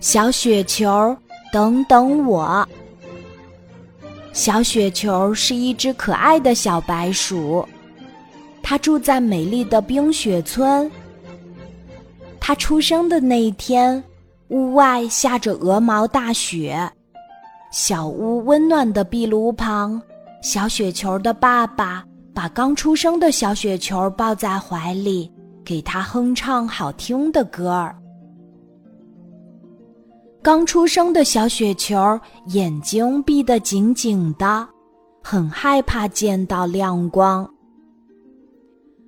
小雪球，等等我。小雪球是一只可爱的小白鼠，它住在美丽的冰雪村。它出生的那一天，屋外下着鹅毛大雪，小屋温暖的壁炉旁，小雪球的爸爸把刚出生的小雪球抱在怀里，给它哼唱好听的歌儿。刚出生的小雪球眼睛闭得紧紧的，很害怕见到亮光。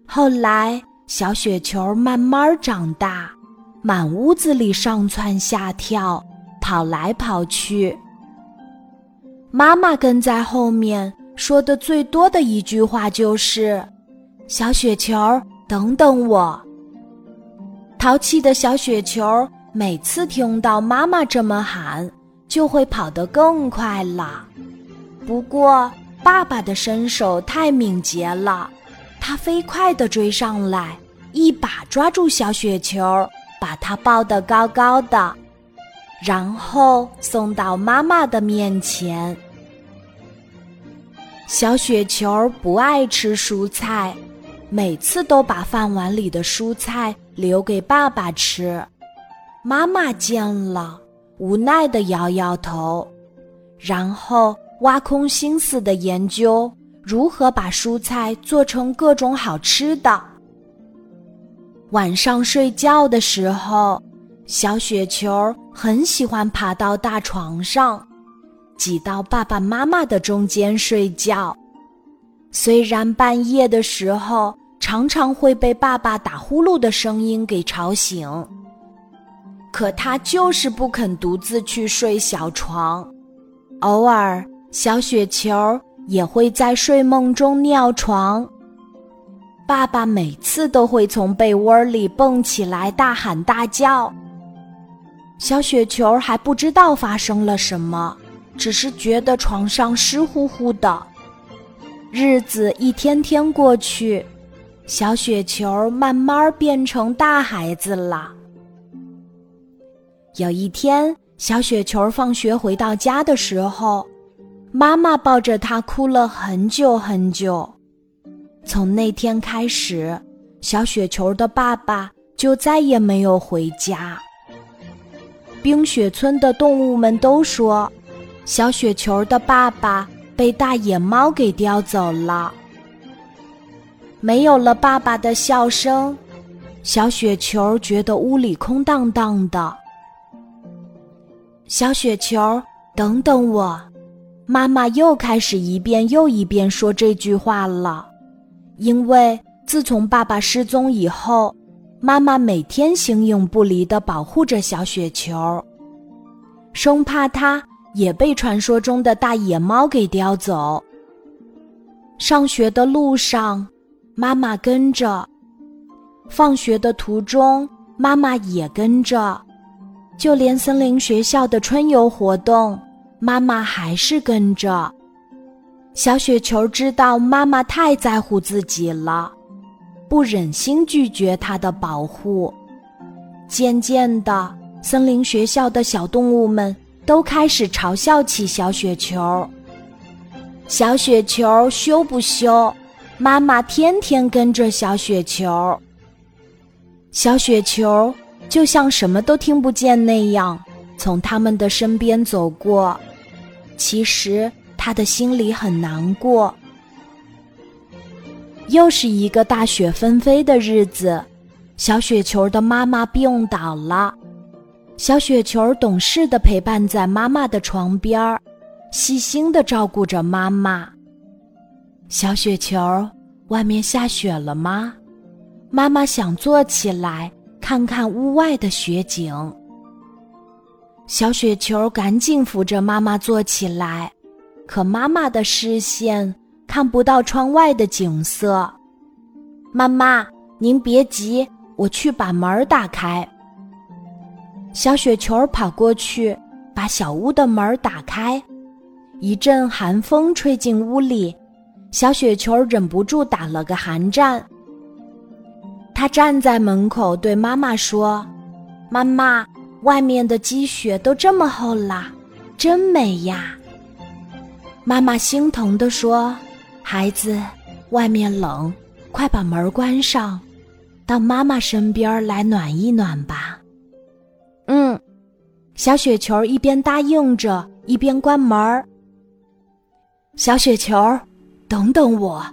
后来，小雪球慢慢长大，满屋子里上蹿下跳，跑来跑去。妈妈跟在后面说的最多的一句话就是：“小雪球，等等我。”淘气的小雪球。每次听到妈妈这么喊，就会跑得更快了。不过，爸爸的身手太敏捷了，他飞快地追上来，一把抓住小雪球，把它抱得高高的，然后送到妈妈的面前。小雪球不爱吃蔬菜，每次都把饭碗里的蔬菜留给爸爸吃。妈妈见了，无奈的摇摇头，然后挖空心思的研究如何把蔬菜做成各种好吃的。晚上睡觉的时候，小雪球很喜欢爬到大床上，挤到爸爸妈妈的中间睡觉。虽然半夜的时候常常会被爸爸打呼噜的声音给吵醒。可他就是不肯独自去睡小床，偶尔小雪球也会在睡梦中尿床。爸爸每次都会从被窝里蹦起来，大喊大叫。小雪球还不知道发生了什么，只是觉得床上湿乎乎的。日子一天天过去，小雪球慢慢变成大孩子了。有一天，小雪球放学回到家的时候，妈妈抱着她哭了很久很久。从那天开始，小雪球的爸爸就再也没有回家。冰雪村的动物们都说，小雪球的爸爸被大野猫给叼走了。没有了爸爸的笑声，小雪球觉得屋里空荡荡的。小雪球，等等我！妈妈又开始一遍又一遍说这句话了。因为自从爸爸失踪以后，妈妈每天形影不离地保护着小雪球，生怕它也被传说中的大野猫给叼走。上学的路上，妈妈跟着；放学的途中，妈妈也跟着。就连森林学校的春游活动，妈妈还是跟着。小雪球知道妈妈太在乎自己了，不忍心拒绝她的保护。渐渐的，森林学校的小动物们都开始嘲笑起小雪球。小雪球羞不羞？妈妈天天跟着小雪球。小雪球。就像什么都听不见那样，从他们的身边走过。其实他的心里很难过。又是一个大雪纷飞的日子，小雪球的妈妈病倒了。小雪球懂事的陪伴在妈妈的床边细心的照顾着妈妈。小雪球，外面下雪了吗？妈妈想坐起来。看看屋外的雪景，小雪球赶紧扶着妈妈坐起来，可妈妈的视线看不到窗外的景色。妈妈，您别急，我去把门打开。小雪球跑过去，把小屋的门打开。一阵寒风吹进屋里，小雪球忍不住打了个寒战。他站在门口对妈妈说：“妈妈，外面的积雪都这么厚啦，真美呀！妈妈心疼地说：“孩子，外面冷，快把门关上，到妈妈身边来暖一暖吧。”嗯，小雪球一边答应着，一边关门。小雪球，等等我，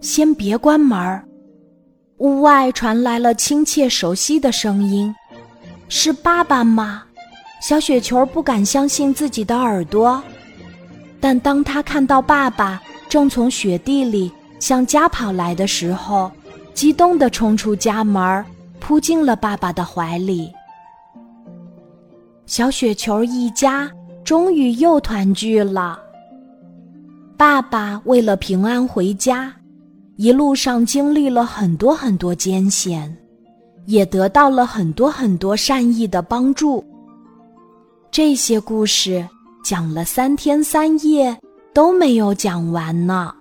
先别关门。屋外传来了亲切熟悉的声音，是爸爸吗？小雪球不敢相信自己的耳朵。但当他看到爸爸正从雪地里向家跑来的时候，激动地冲出家门，扑进了爸爸的怀里。小雪球一家终于又团聚了。爸爸为了平安回家，一路上经历了很多很多艰险，也得到了很多很多善意的帮助。这些故事。讲了三天三夜都没有讲完呢。